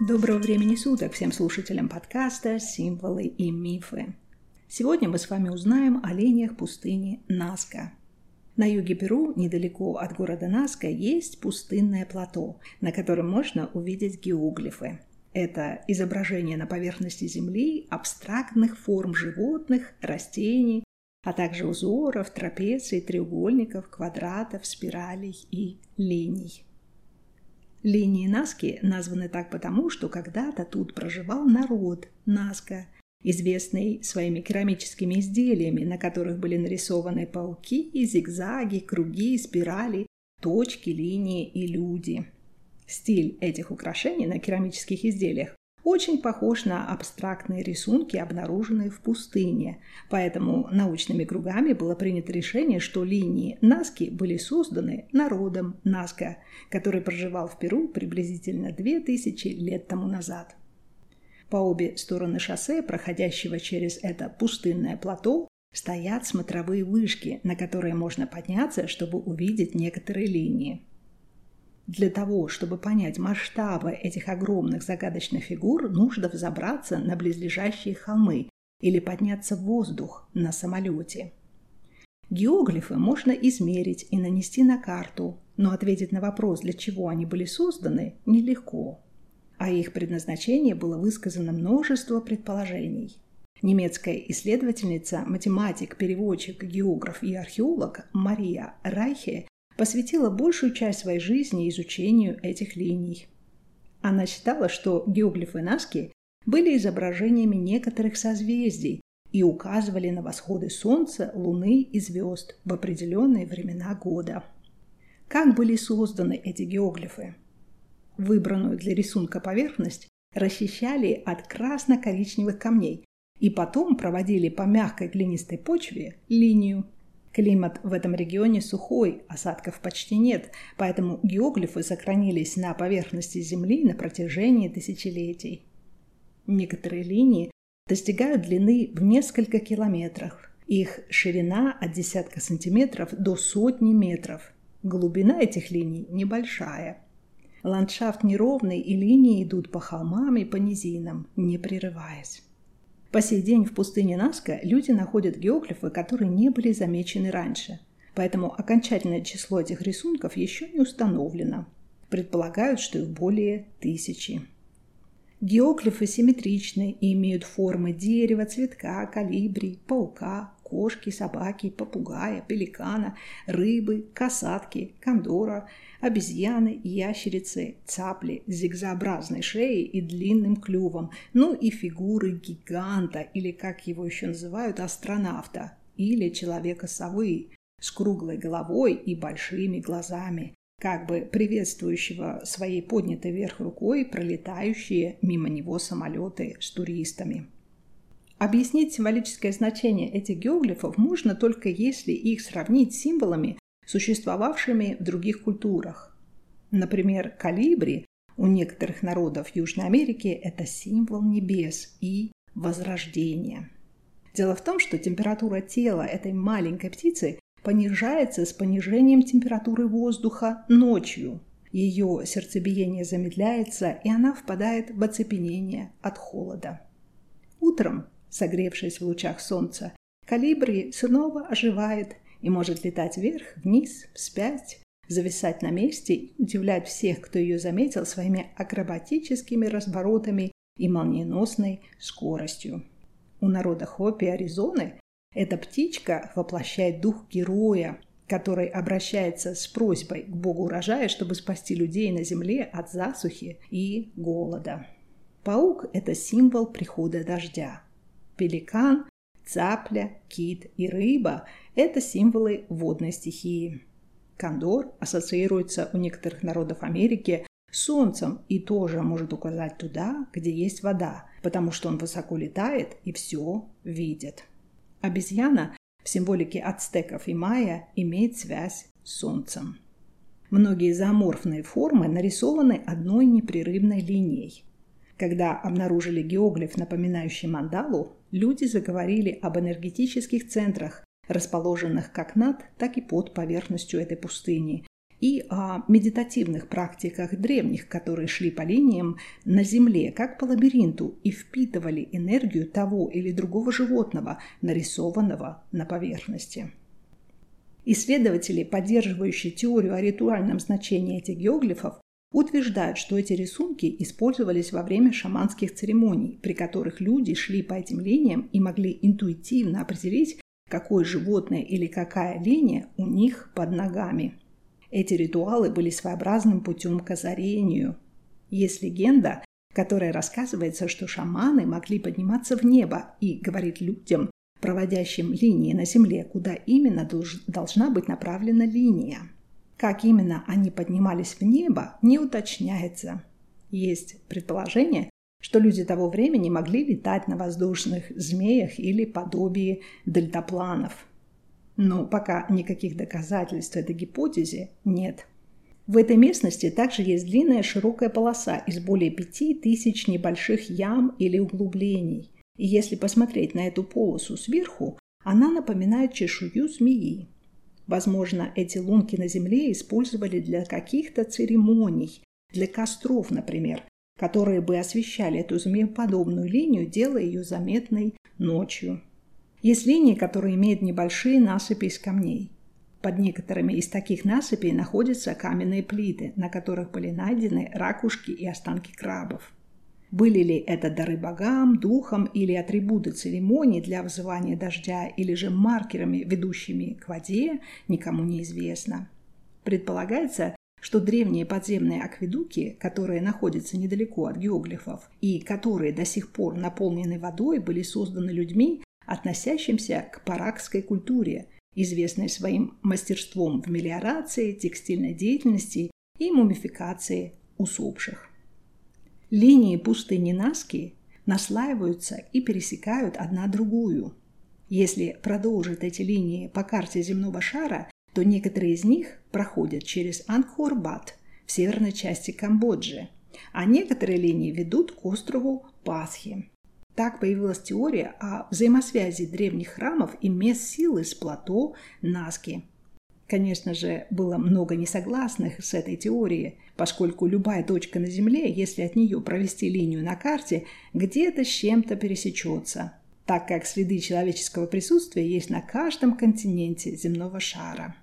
Доброго времени суток всем слушателям подкаста «Символы и мифы». Сегодня мы с вами узнаем о линиях пустыни Наска. На юге Перу, недалеко от города Наска, есть пустынное плато, на котором можно увидеть геоглифы. Это изображение на поверхности Земли абстрактных форм животных, растений, а также узоров, трапеций, треугольников, квадратов, спиралей и линий. Линии Наски названы так потому, что когда-то тут проживал народ Наска, известный своими керамическими изделиями, на которых были нарисованы пауки, зигзаги, круги, спирали, точки, линии и люди. Стиль этих украшений на керамических изделиях очень похож на абстрактные рисунки, обнаруженные в пустыне. Поэтому научными кругами было принято решение, что линии Наски были созданы народом Наска, который проживал в Перу приблизительно 2000 лет тому назад. По обе стороны шоссе, проходящего через это пустынное плато, стоят смотровые вышки, на которые можно подняться, чтобы увидеть некоторые линии. Для того, чтобы понять масштабы этих огромных загадочных фигур, нужно взобраться на близлежащие холмы или подняться в воздух на самолете. Геоглифы можно измерить и нанести на карту, но ответить на вопрос, для чего они были созданы, нелегко. А их предназначение было высказано множество предположений. Немецкая исследовательница, математик, переводчик, географ и археолог Мария Райхе посвятила большую часть своей жизни изучению этих линий. Она считала, что геоглифы Наски были изображениями некоторых созвездий и указывали на восходы Солнца, Луны и звезд в определенные времена года. Как были созданы эти геоглифы? Выбранную для рисунка поверхность расчищали от красно-коричневых камней и потом проводили по мягкой глинистой почве линию Климат в этом регионе сухой, осадков почти нет, поэтому геоглифы сохранились на поверхности Земли на протяжении тысячелетий. Некоторые линии достигают длины в несколько километров. Их ширина от десятка сантиметров до сотни метров. Глубина этих линий небольшая. Ландшафт неровный, и линии идут по холмам и по низинам, не прерываясь. По сей день в пустыне Наска люди находят геоглифы, которые не были замечены раньше. Поэтому окончательное число этих рисунков еще не установлено. Предполагают, что их более тысячи. Геоглифы симметричны и имеют формы дерева, цветка, калибри, паука, кошки, собаки, попугая, пеликана, рыбы, касатки, кондора, обезьяны, ящерицы, цапли с зигзообразной шеей и длинным клювом, ну и фигуры гиганта, или как его еще называют, астронавта, или человека-совы, с круглой головой и большими глазами, как бы приветствующего своей поднятой вверх рукой пролетающие мимо него самолеты с туристами. Объяснить символическое значение этих геоглифов можно только если их сравнить с символами, существовавшими в других культурах. Например, калибри у некоторых народов Южной Америки – это символ небес и возрождения. Дело в том, что температура тела этой маленькой птицы понижается с понижением температуры воздуха ночью. Ее сердцебиение замедляется, и она впадает в оцепенение от холода. Утром Согревшись в лучах солнца, калибри снова оживает и может летать вверх, вниз, вспять, зависать на месте и удивлять всех, кто ее заметил своими акробатическими разворотами и молниеносной скоростью. У народа Хопи Аризоны эта птичка воплощает дух героя, который обращается с просьбой к богу урожая, чтобы спасти людей на земле от засухи и голода. Паук – это символ прихода дождя. Пеликан, цапля, кит и рыба – это символы водной стихии. Кондор ассоциируется у некоторых народов Америки с солнцем и тоже может указать туда, где есть вода, потому что он высоко летает и все видит. Обезьяна в символике ацтеков и майя имеет связь с солнцем. Многие зооморфные формы нарисованы одной непрерывной линией. Когда обнаружили геоглиф, напоминающий мандалу, люди заговорили об энергетических центрах, расположенных как над, так и под поверхностью этой пустыни, и о медитативных практиках древних, которые шли по линиям на Земле, как по лабиринту, и впитывали энергию того или другого животного, нарисованного на поверхности. Исследователи, поддерживающие теорию о ритуальном значении этих геоглифов, утверждают, что эти рисунки использовались во время шаманских церемоний, при которых люди шли по этим линиям и могли интуитивно определить, какое животное или какая линия у них под ногами. Эти ритуалы были своеобразным путем к озарению. Есть легенда, которая рассказывается, что шаманы могли подниматься в небо и говорить людям, проводящим линии на Земле, куда именно долж, должна быть направлена линия. Как именно они поднимались в небо, не уточняется. Есть предположение, что люди того времени могли летать на воздушных змеях или подобии дельтапланов. Но пока никаких доказательств этой гипотезе нет. В этой местности также есть длинная широкая полоса из более пяти тысяч небольших ям или углублений. И если посмотреть на эту полосу сверху, она напоминает чешую змеи. Возможно, эти лунки на Земле использовали для каких-то церемоний, для костров, например, которые бы освещали эту змееподобную линию, делая ее заметной ночью. Есть линии, которые имеют небольшие насыпи из камней. Под некоторыми из таких насыпей находятся каменные плиты, на которых были найдены ракушки и останки крабов. Были ли это дары богам, духам или атрибуты церемонии для вызывания дождя или же маркерами, ведущими к воде, никому не известно. Предполагается, что древние подземные акведуки, которые находятся недалеко от геоглифов и которые до сих пор наполнены водой, были созданы людьми, относящимся к паракской культуре, известной своим мастерством в мелиорации, текстильной деятельности и мумификации усопших. Линии пустыни Наски наслаиваются и пересекают одна другую. Если продолжить эти линии по карте земного шара, то некоторые из них проходят через Ангкор-Бат в северной части Камбоджи, а некоторые линии ведут к острову Пасхи. Так появилась теория о взаимосвязи древних храмов и мест силы с плато Наски. Конечно же, было много несогласных с этой теорией, поскольку любая точка на Земле, если от нее провести линию на карте, где-то с чем-то пересечется, так как следы человеческого присутствия есть на каждом континенте земного шара.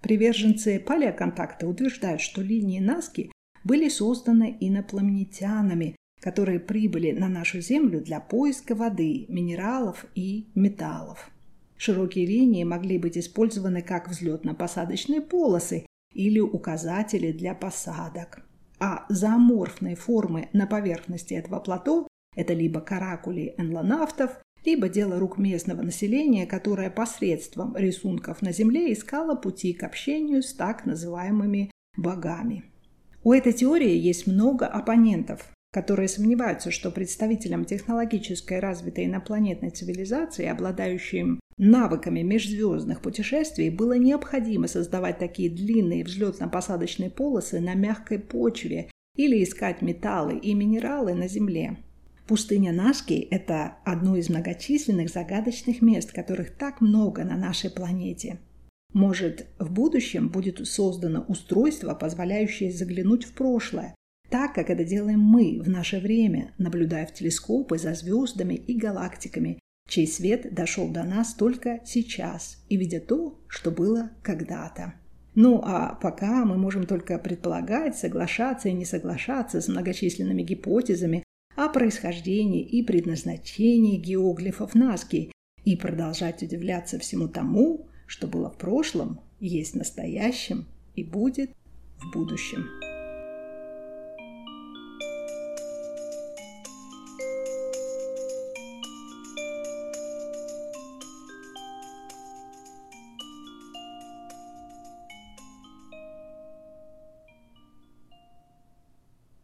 Приверженцы палеоконтакта утверждают, что линии Наски были созданы инопланетянами, которые прибыли на нашу Землю для поиска воды, минералов и металлов. Широкие линии могли быть использованы как взлетно-посадочные полосы или указатели для посадок. А зооморфные формы на поверхности этого плато – это либо каракули энлонавтов, либо дело рук местного населения, которое посредством рисунков на Земле искало пути к общению с так называемыми богами. У этой теории есть много оппонентов, которые сомневаются, что представителям технологической развитой инопланетной цивилизации, обладающим навыками межзвездных путешествий, было необходимо создавать такие длинные взлетно-посадочные полосы на мягкой почве или искать металлы и минералы на Земле. Пустыня Наски – это одно из многочисленных загадочных мест, которых так много на нашей планете. Может, в будущем будет создано устройство, позволяющее заглянуть в прошлое, так, как это делаем мы в наше время, наблюдая в телескопы за звездами и галактиками, чей свет дошел до нас только сейчас и видя то, что было когда-то. Ну а пока мы можем только предполагать, соглашаться и не соглашаться с многочисленными гипотезами о происхождении и предназначении геоглифов Наски и продолжать удивляться всему тому, что было в прошлом, есть в настоящем и будет в будущем.